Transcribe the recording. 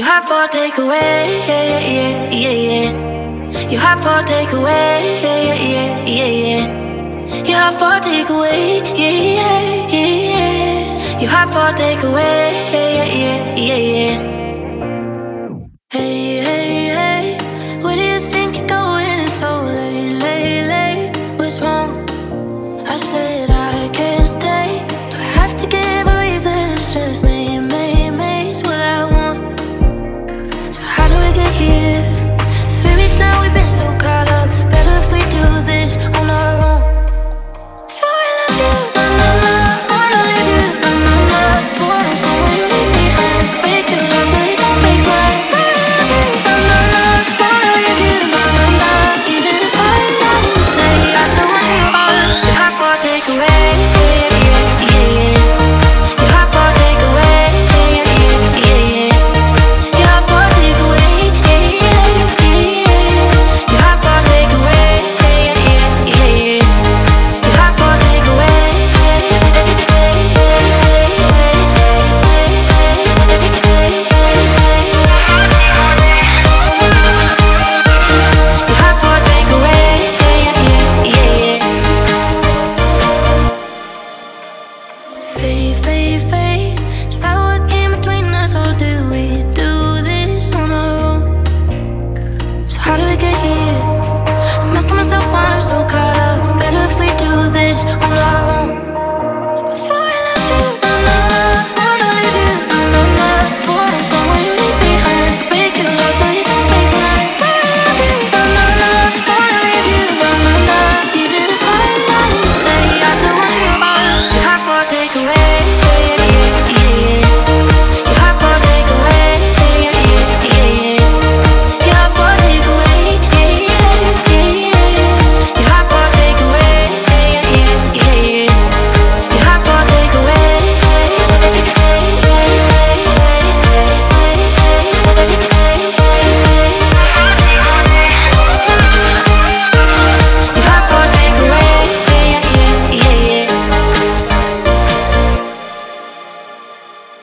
You have for takeaway, yeah, yeah, yeah, yeah. You have for takeaway, yeah, yeah, yeah, yeah. You have for takeaway, yeah, yeah, yeah, yeah. You have for a takeaway, yeah, yeah, yeah, yeah. Hey, hey, hey, where do you think you're going? It's so late, late, late. What's wrong? away